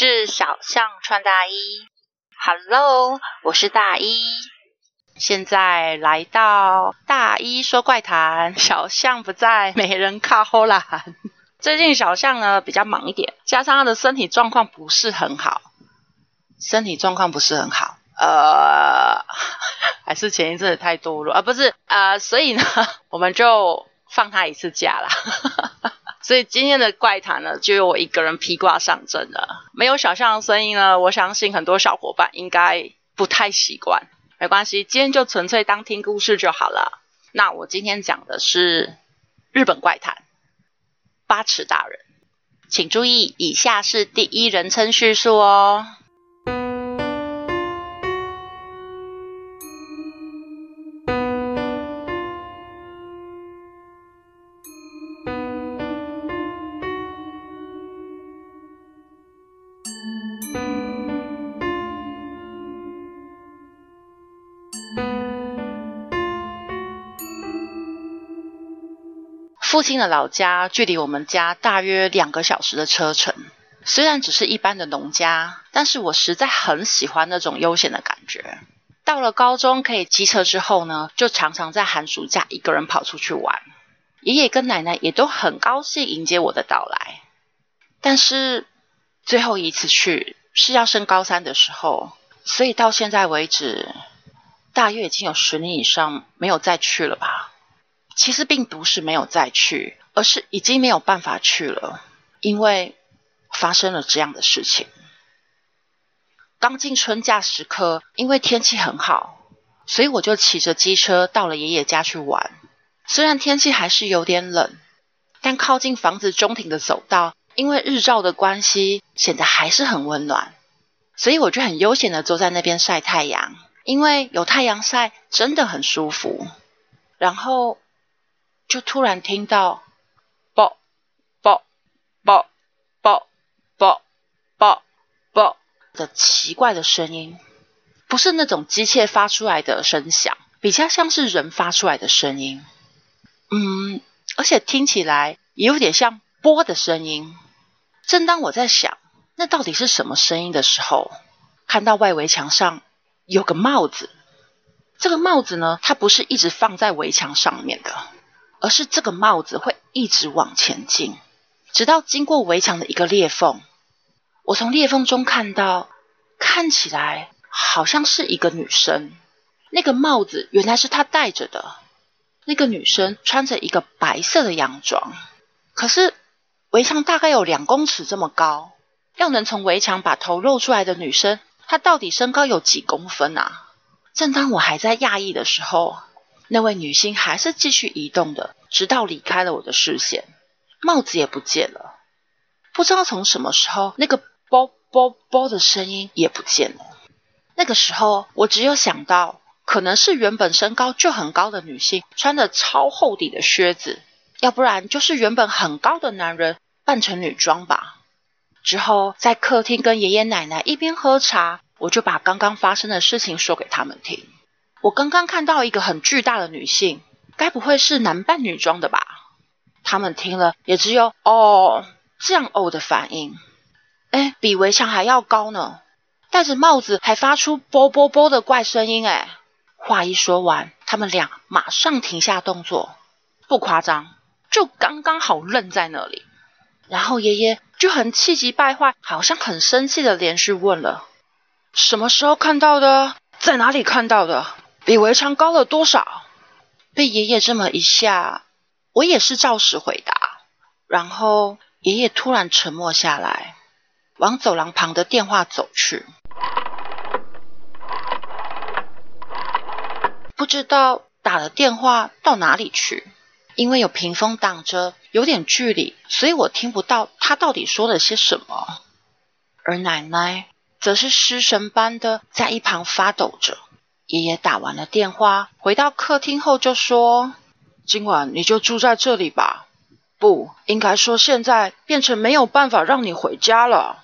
是小象穿大衣，Hello，我是大衣。现在来到大衣说怪谈，小象不在，没人靠后啦。最近小象呢比较忙一点，加上他的身体状况不是很好，身体状况不是很好，呃，还是前一阵子太多了啊，不是啊、呃，所以呢，我们就放他一次假啦。所以今天的怪谈呢，就由我一个人披挂上阵了。没有小象的声音呢，我相信很多小伙伴应该不太习惯。没关系，今天就纯粹当听故事就好了。那我今天讲的是日本怪谈——八尺大人。请注意，以下是第一人称叙述哦。父亲的老家距离我们家大约两个小时的车程。虽然只是一般的农家，但是我实在很喜欢那种悠闲的感觉。到了高中可以骑车之后呢，就常常在寒暑假一个人跑出去玩。爷爷跟奶奶也都很高兴迎接我的到来。但是最后一次去是要升高三的时候，所以到现在为止，大约已经有十年以上没有再去了吧。其实并不是没有再去，而是已经没有办法去了，因为发生了这样的事情。刚进春假时刻，因为天气很好，所以我就骑着机车到了爷爷家去玩。虽然天气还是有点冷，但靠近房子中庭的走道，因为日照的关系，显得还是很温暖，所以我就很悠闲的坐在那边晒太阳，因为有太阳晒真的很舒服。然后。就突然听到“啵啵啵啵啵啵啵”的奇怪的声音，不是那种机械发出来的声响，比较像是人发出来的声音。嗯，而且听起来也有点像“波”的声音。正当我在想那到底是什么声音的时候，看到外围墙上有个帽子。这个帽子呢，它不是一直放在围墙上面的。而是这个帽子会一直往前进，直到经过围墙的一个裂缝。我从裂缝中看到，看起来好像是一个女生。那个帽子原来是她戴着的。那个女生穿着一个白色的洋装。可是围墙大概有两公尺这么高，要能从围墙把头露出来的女生，她到底身高有几公分啊？正当我还在讶异的时候，那位女性还是继续移动的，直到离开了我的视线，帽子也不见了。不知道从什么时候，那个“啵啵啵”的声音也不见了。那个时候，我只有想到，可能是原本身高就很高的女性穿着超厚底的靴子，要不然就是原本很高的男人扮成女装吧。之后，在客厅跟爷爷奶奶一边喝茶，我就把刚刚发生的事情说给他们听。我刚刚看到一个很巨大的女性，该不会是男扮女装的吧？他们听了也只有“哦”这样“哦”的反应。哎，比围墙还要高呢，戴着帽子还发出“啵啵啵”的怪声音。哎，话一说完，他们俩马上停下动作，不夸张，就刚刚好愣在那里。然后爷爷就很气急败坏，好像很生气的连续问了：“什么时候看到的？在哪里看到的？”比围墙高了多少？被爷爷这么一下，我也是照实回答。然后爷爷突然沉默下来，往走廊旁的电话走去。不知道打了电话到哪里去，因为有屏风挡着，有点距离，所以我听不到他到底说了些什么。而奶奶则是失神般的在一旁发抖着。爷爷打完了电话，回到客厅后就说：“今晚你就住在这里吧。不，应该说现在变成没有办法让你回家了。”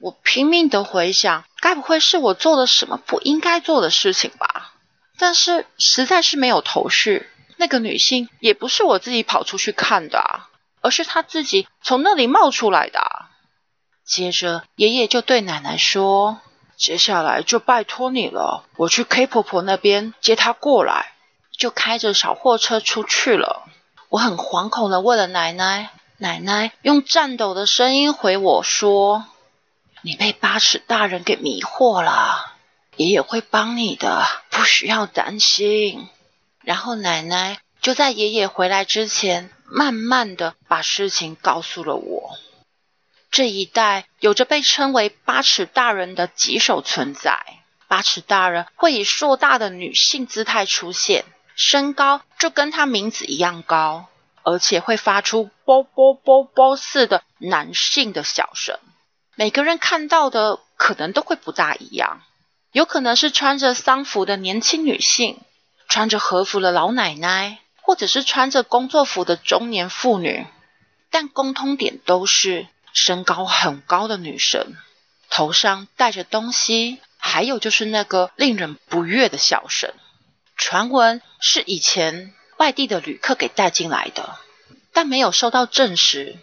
我拼命的回想，该不会是我做了什么不应该做的事情吧？但是实在是没有头绪。那个女性也不是我自己跑出去看的啊，而是她自己从那里冒出来的啊。接着，爷爷就对奶奶说：“接下来就拜托你了，我去 K 婆婆那边接她过来。”就开着小货车出去了。我很惶恐的问了奶奶，奶奶用颤抖的声音回我说：“你被八尺大人给迷惑了，爷爷会帮你的，不需要担心。”然后奶奶就在爷爷回来之前，慢慢的把事情告诉了我。这一带有着被称为八尺大人的棘手存在。八尺大人会以硕大的女性姿态出现，身高就跟他名字一样高，而且会发出“啵啵啵啵”似的男性的小声。每个人看到的可能都会不大一样，有可能是穿着丧服的年轻女性，穿着和服的老奶奶，或者是穿着工作服的中年妇女，但共通点都是。身高很高的女生，头上戴着东西，还有就是那个令人不悦的笑声。传闻是以前外地的旅客给带进来的，但没有受到证实，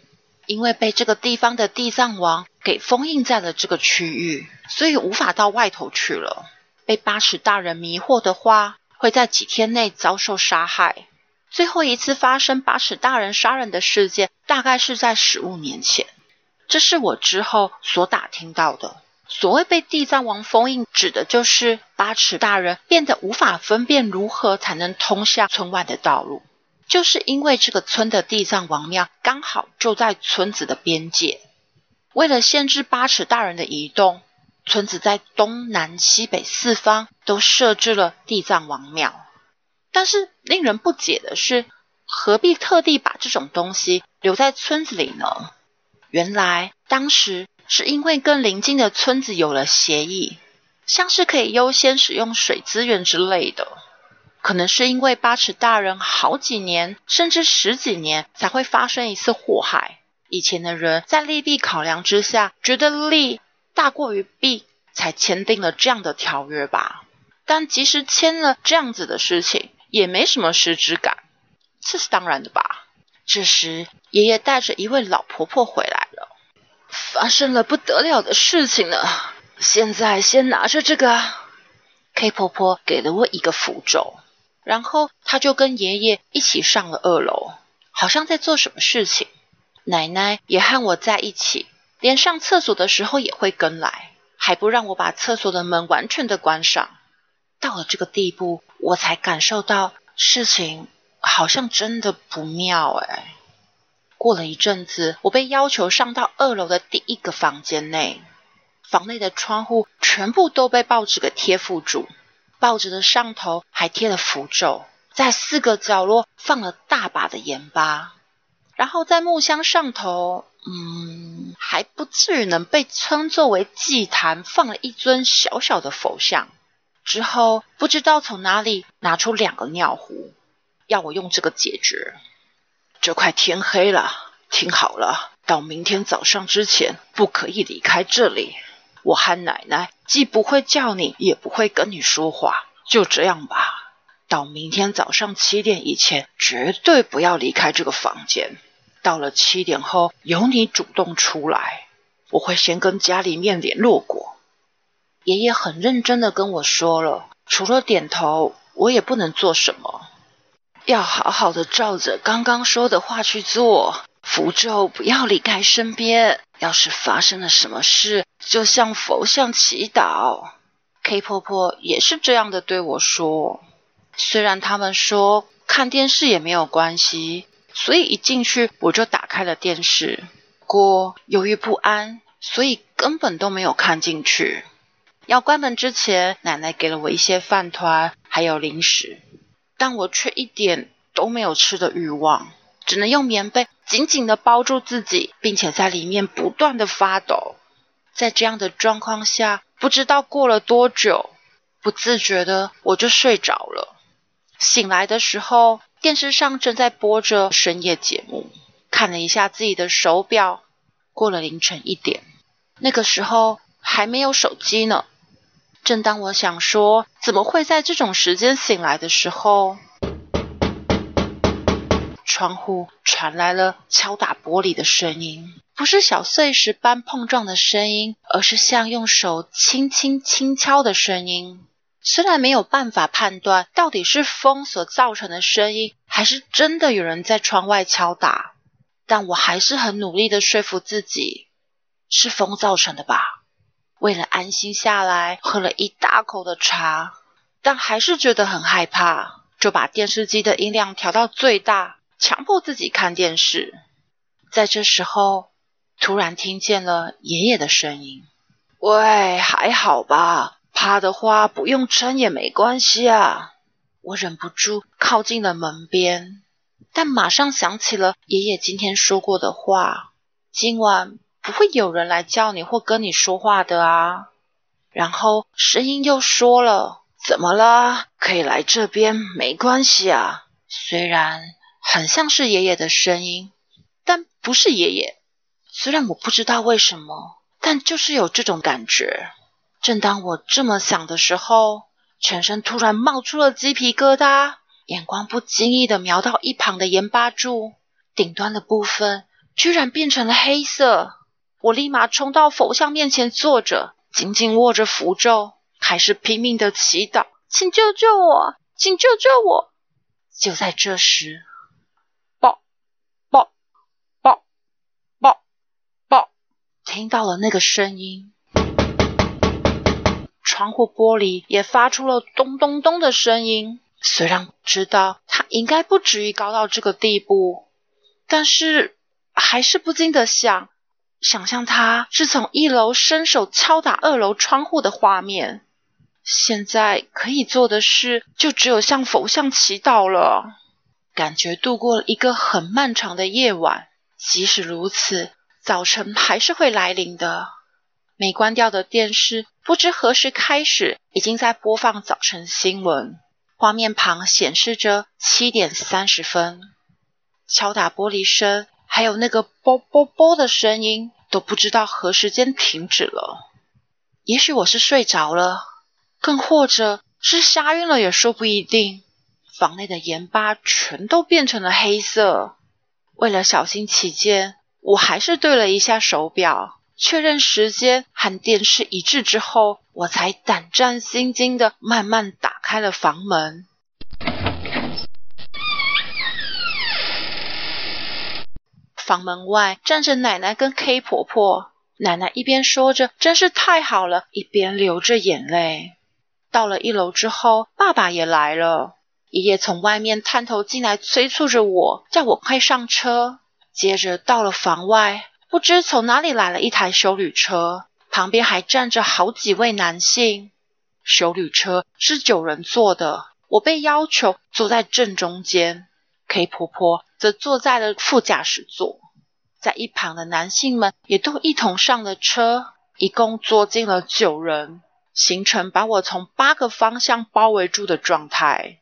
因为被这个地方的地藏王给封印在了这个区域，所以无法到外头去了。被八尺大人迷惑的话，会在几天内遭受杀害。最后一次发生八尺大人杀人的事件，大概是在十五年前。这是我之后所打听到的。所谓被地藏王封印，指的就是八尺大人变得无法分辨如何才能通向村外的道路，就是因为这个村的地藏王庙刚好就在村子的边界。为了限制八尺大人的移动，村子在东南西北四方都设置了地藏王庙。但是令人不解的是，何必特地把这种东西留在村子里呢？原来当时是因为跟邻近的村子有了协议，像是可以优先使用水资源之类的。可能是因为八尺大人好几年甚至十几年才会发生一次祸害，以前的人在利弊考量之下，觉得利大过于弊，才签订了这样的条约吧。但即使签了这样子的事情，也没什么实质感，这是当然的吧。这时，爷爷带着一位老婆婆回来。发生了不得了的事情呢！现在先拿着这个。K 婆婆给了我一个符咒，然后她就跟爷爷一起上了二楼，好像在做什么事情。奶奶也和我在一起，连上厕所的时候也会跟来，还不让我把厕所的门完全的关上。到了这个地步，我才感受到事情。好像真的不妙哎。过了一阵子，我被要求上到二楼的第一个房间内，房内的窗户全部都被报纸给贴附住，报纸的上头还贴了符咒，在四个角落放了大把的盐巴，然后在木箱上头，嗯，还不至于能被称作为祭坛，放了一尊小小的佛像。之后不知道从哪里拿出两个尿壶。要我用这个解决。这快天黑了，听好了，到明天早上之前不可以离开这里。我和奶奶既不会叫你，也不会跟你说话，就这样吧。到明天早上七点以前，绝对不要离开这个房间。到了七点后，由你主动出来，我会先跟家里面联络过。爷爷很认真的跟我说了，除了点头，我也不能做什么。要好好的照着刚刚说的话去做，符咒不要离开身边。要是发生了什么事，就向佛像祈祷。K 婆婆也是这样的对我说。虽然他们说看电视也没有关系，所以一进去我就打开了电视。不过由于不安，所以根本都没有看进去。要关门之前，奶奶给了我一些饭团，还有零食。但我却一点都没有吃的欲望，只能用棉被紧紧地包住自己，并且在里面不断的发抖。在这样的状况下，不知道过了多久，不自觉的我就睡着了。醒来的时候，电视上正在播着深夜节目，看了一下自己的手表，过了凌晨一点。那个时候还没有手机呢。正当我想说怎么会在这种时间醒来的时候，窗户传来了敲打玻璃的声音，不是小碎石般碰撞的声音，而是像用手轻轻轻敲的声音。虽然没有办法判断到底是风所造成的声音，还是真的有人在窗外敲打，但我还是很努力的说服自己，是风造成的吧。为了安心下来，喝了一大口的茶，但还是觉得很害怕，就把电视机的音量调到最大，强迫自己看电视。在这时候，突然听见了爷爷的声音：“喂，还好吧？怕的话不用撑也没关系啊。”我忍不住靠近了门边，但马上想起了爷爷今天说过的话：“今晚。”不会有人来叫你或跟你说话的啊。然后声音又说了：“怎么了？可以来这边，没关系啊。”虽然很像是爷爷的声音，但不是爷爷。虽然我不知道为什么，但就是有这种感觉。正当我这么想的时候，全身突然冒出了鸡皮疙瘩，眼光不经意地瞄到一旁的盐巴柱，顶端的部分居然变成了黑色。我立马冲到佛像面前坐着，紧紧握着符咒，开始拼命的祈祷：“请救救我，请救救我！”就在这时，爆爆爆爆爆，听到了那个声音，窗户玻璃也发出了咚咚咚的声音。虽然知道它应该不至于高到这个地步，但是还是不禁的想。想象他是从一楼伸手敲打二楼窗户的画面，现在可以做的事就只有向佛像祈祷了。感觉度过了一个很漫长的夜晚，即使如此，早晨还是会来临的。没关掉的电视不知何时开始已经在播放早晨新闻，画面旁显示着七点三十分，敲打玻璃声还有那个啵啵啵的声音。都不知道何时间停止了，也许我是睡着了，更或者是吓晕了也说不一定。房内的盐巴全都变成了黑色。为了小心起见，我还是对了一下手表，确认时间和电视一致之后，我才胆战心惊的慢慢打开了房门。房门外站着奶奶跟 K 婆婆，奶奶一边说着“真是太好了”，一边流着眼泪。到了一楼之后，爸爸也来了。爷爷从外面探头进来，催促着我，叫我快上车。接着到了房外，不知从哪里来了一台修旅车，旁边还站着好几位男性。修旅车是九人座的，我被要求坐在正中间。K 婆婆则坐在了副驾驶座，在一旁的男性们也都一同上了车，一共坐进了九人，形成把我从八个方向包围住的状态。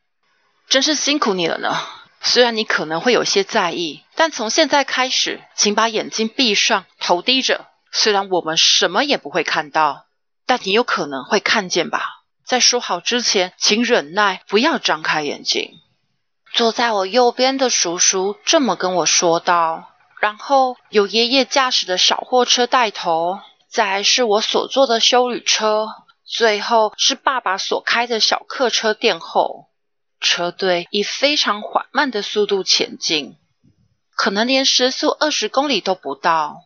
真是辛苦你了呢。虽然你可能会有些在意，但从现在开始，请把眼睛闭上，头低着。虽然我们什么也不会看到，但你有可能会看见吧。在说好之前，请忍耐，不要张开眼睛。坐在我右边的叔叔这么跟我说道，然后有爷爷驾驶的小货车带头，再是我所坐的修旅车，最后是爸爸所开的小客车殿后。车队以非常缓慢的速度前进，可能连时速二十公里都不到。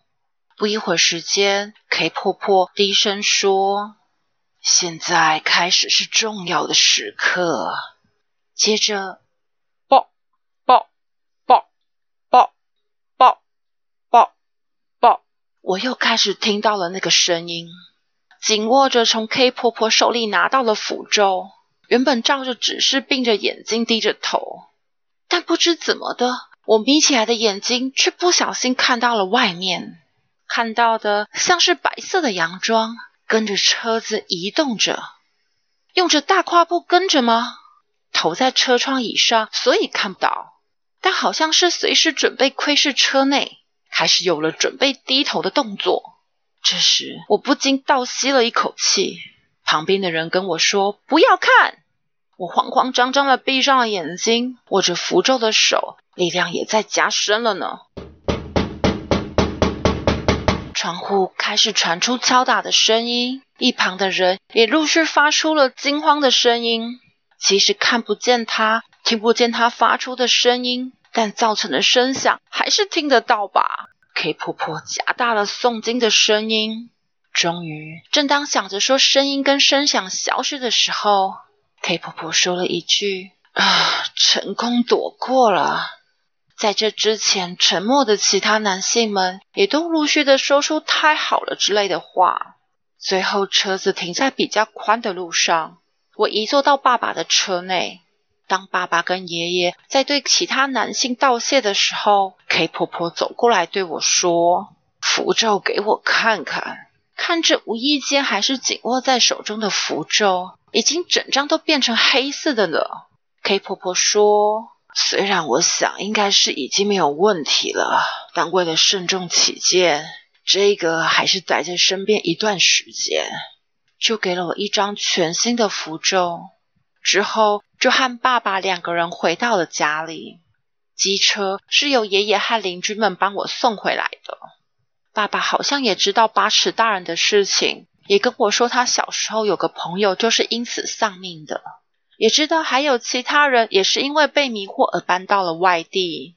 不一会儿时间，K 婆婆低声说：“现在开始是重要的时刻。”接着。我又开始听到了那个声音，紧握着从 K 婆婆手里拿到了符咒，原本照着指示闭着眼睛低着头，但不知怎么的，我眯起来的眼睛却不小心看到了外面，看到的像是白色的洋装跟着车子移动着，用着大跨步跟着吗？头在车窗以上，所以看不到，但好像是随时准备窥视车内。开始有了准备低头的动作，这时我不禁倒吸了一口气。旁边的人跟我说：“不要看。”我慌慌张张的闭上了眼睛，握着符咒的手力量也在加深了呢。窗户开始传出敲打的声音，一旁的人也陆续发出了惊慌的声音。即使看不见他，听不见他发出的声音，但造成的声响还是听得到吧？K 婆婆加大了诵经的声音。终于，正当想着说声音跟声响消失的时候，K 婆婆说了一句：“啊，成功躲过了。”在这之前，沉默的其他男性们也都陆续的说出“太好了”之类的话。最后，车子停在比较宽的路上，我移坐到爸爸的车内。当爸爸跟爷爷在对其他男性道谢的时候，K 婆婆走过来对我说：“符咒给我看看。”看着无意间还是紧握在手中的符咒，已经整张都变成黑色的了。K 婆婆说。虽然我想应该是已经没有问题了，但为了慎重起见，这个还是带在身边一段时间。就给了我一张全新的符咒，之后就和爸爸两个人回到了家里。机车是由爷爷和邻居们帮我送回来的。爸爸好像也知道八尺大人的事情，也跟我说他小时候有个朋友就是因此丧命的。也知道还有其他人也是因为被迷惑而搬到了外地。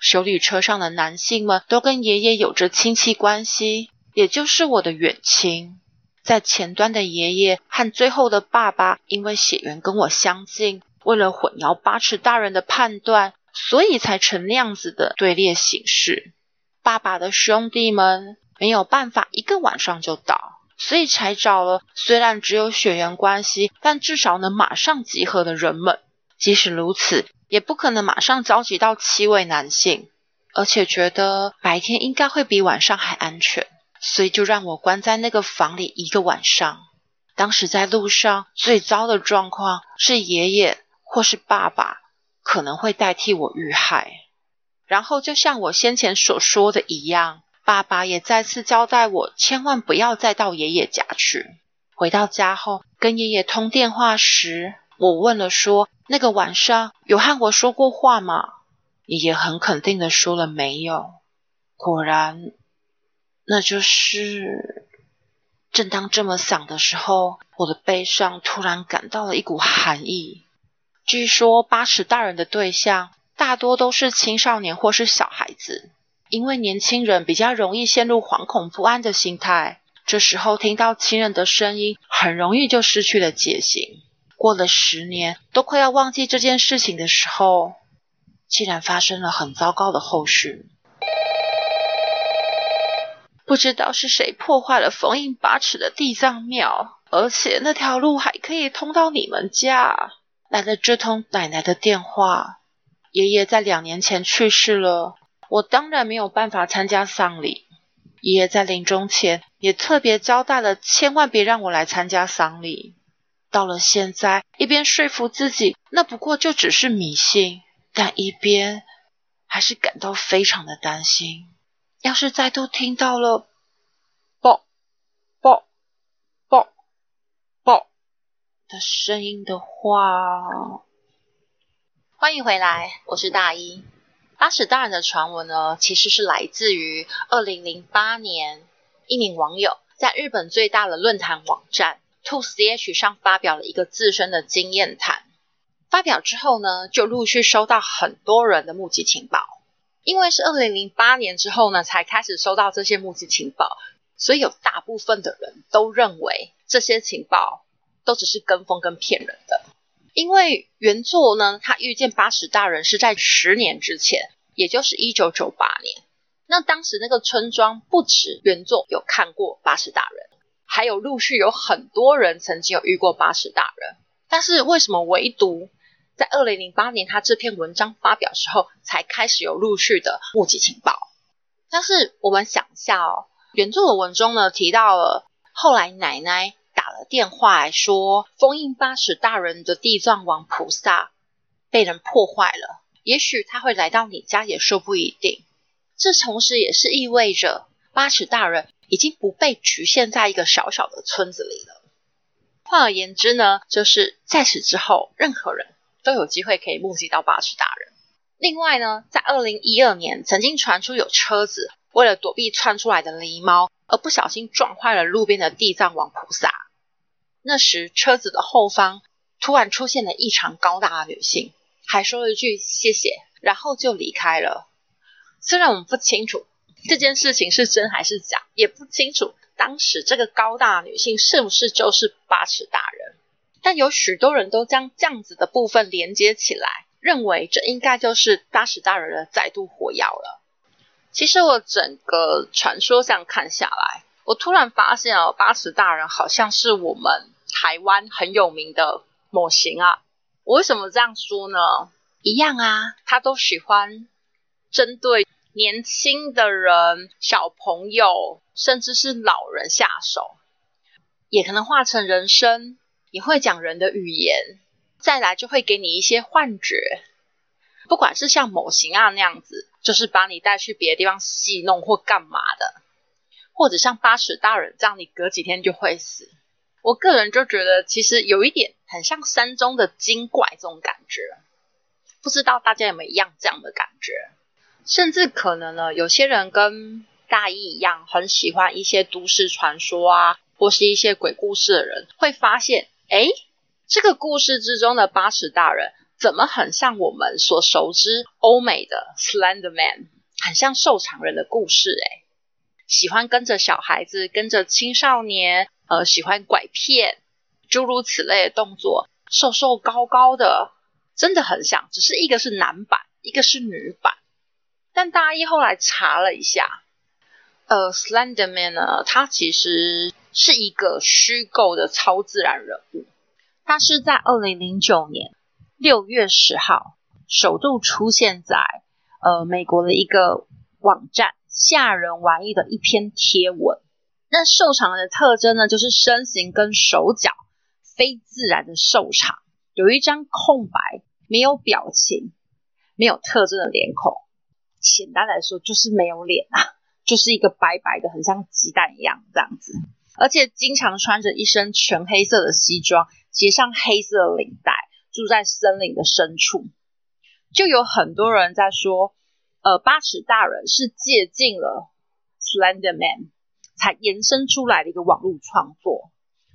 休旅车上的男性们都跟爷爷有着亲戚关系，也就是我的远亲。在前端的爷爷和最后的爸爸，因为血缘跟我相近，为了混淆八尺大人的判断，所以才成那样子的队列形式。爸爸的兄弟们没有办法一个晚上就到。所以才找了虽然只有血缘关系，但至少能马上集合的人们。即使如此，也不可能马上召集到七位男性，而且觉得白天应该会比晚上还安全，所以就让我关在那个房里一个晚上。当时在路上最糟的状况是爷爷或是爸爸可能会代替我遇害，然后就像我先前所说的一样。爸爸也再次交代我，千万不要再到爷爷家去。回到家后，跟爷爷通电话时，我问了说：“那个晚上有和我说过话吗？”爷爷很肯定的说了：“没有。”果然，那就是。正当这么想的时候，我的背上突然感到了一股寒意。据说八尺大人的对象大多都是青少年或是小孩子。因为年轻人比较容易陷入惶恐不安的心态，这时候听到亲人的声音，很容易就失去了戒心。过了十年，都快要忘记这件事情的时候，竟然发生了很糟糕的后续。不知道是谁破坏了封印八尺的地藏庙，而且那条路还可以通到你们家。来了这通奶奶的电话，爷爷在两年前去世了。我当然没有办法参加丧礼。爷爷在临终前也特别交代了，千万别让我来参加丧礼。到了现在，一边说服自己那不过就只是迷信，但一边还是感到非常的担心。要是再度听到了“爆爆爆爆”的声音的话，欢迎回来，我是大一。八尺大人的传闻呢，其实是来自于二零零八年，一名网友在日本最大的论坛网站 Toch 上发表了一个自身的经验谈。发表之后呢，就陆续收到很多人的目击情报。因为是二零零八年之后呢，才开始收到这些目击情报，所以有大部分的人都认为这些情报都只是跟风跟骗人的。因为原作呢，他遇见八尺大人是在十年之前，也就是一九九八年。那当时那个村庄不止原作有看过八尺大人，还有陆续有很多人曾经有遇过八尺大人。但是为什么唯独在二零零八年他这篇文章发表时候，才开始有陆续的目击情报？但是我们想一下哦，原作的文中呢提到了后来奶奶。打了电话来说，封印八尺大人的地藏王菩萨被人破坏了，也许他会来到你家，也说不一定。这同时也是意味着八尺大人已经不被局限在一个小小的村子里了。换而言之呢，就是在此之后，任何人都有机会可以目击到八尺大人。另外呢，在二零一二年，曾经传出有车子为了躲避窜出来的狸猫，而不小心撞坏了路边的地藏王菩萨。那时，车子的后方突然出现了异常高大的女性，还说了一句“谢谢”，然后就离开了。虽然我们不清楚这件事情是真还是假，也不清楚。当时这个高大女性是不是就是八尺大人？但有许多人都将这样子的部分连接起来，认为这应该就是八尺大人的再度火药了。其实我整个传说这样看下来，我突然发现哦，八尺大人好像是我们台湾很有名的某型啊。我为什么这样说呢？一样啊，他都喜欢针对。年轻的人、小朋友，甚至是老人下手，也可能化成人身，也会讲人的语言，再来就会给你一些幻觉。不管是像某型啊那样子，就是把你带去别的地方戏弄或干嘛的，或者像八尺大人这样，你隔几天就会死。我个人就觉得，其实有一点很像山中的精怪这种感觉，不知道大家有没有一样这样的感觉？甚至可能呢，有些人跟大一一样，很喜欢一些都市传说啊，或是一些鬼故事的人，会发现，诶，这个故事之中的八尺大人，怎么很像我们所熟知欧美的 Slender Man，很像瘦长人的故事，诶，喜欢跟着小孩子，跟着青少年，呃，喜欢拐骗，诸如此类的动作，瘦瘦高高的，真的很像，只是一个是男版，一个是女版。但大一后来查了一下，呃，Slender Man 呢，他其实是一个虚构的超自然人物。他是在二零零九年六月十号首度出现在呃美国的一个网站“吓人玩意”的一篇贴文。那瘦长的特征呢，就是身形跟手脚非自然的瘦长，有一张空白、没有表情、没有特征的脸孔。简单来说，就是没有脸啊，就是一个白白的，很像鸡蛋一样这样子。而且经常穿着一身全黑色的西装，结上黑色的领带，住在森林的深处。就有很多人在说，呃，八尺大人是借鉴了 Slender Man 才延伸出来的一个网络创作。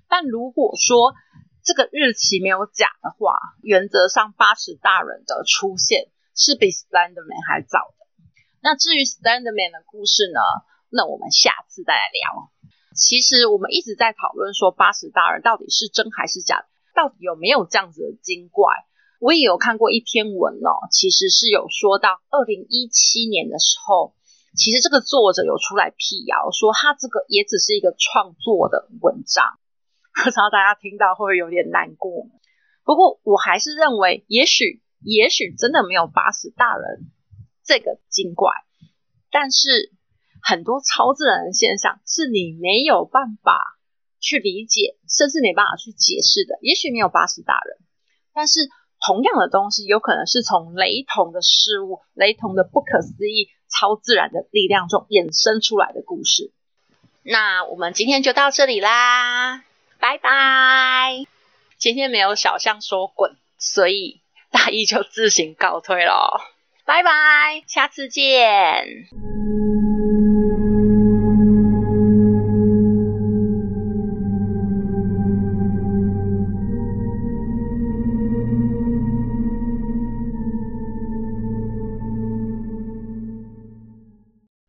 但如果说这个日期没有假的话，原则上八尺大人的出现是比 Slender Man 还早的。那至于 Slender Man 的故事呢？那我们下次再来聊。其实我们一直在讨论说八十大人到底是真还是假，到底有没有这样子的精怪？我也有看过一篇文哦，其实是有说到二零一七年的时候，其实这个作者有出来辟谣说他这个也只是一个创作的文章，不知道大家听到会不会有点难过？不过我还是认为，也许也许真的没有八十大人。这个精怪，但是很多超自然的现象是你没有办法去理解，甚至没办法去解释的。也许没有八尺大人，但是同样的东西有可能是从雷同的事物、雷同的不可思议、超自然的力量中衍生出来的故事。那我们今天就到这里啦，拜拜。今天没有小象说滚，所以大意就自行告退了。拜拜，下次见。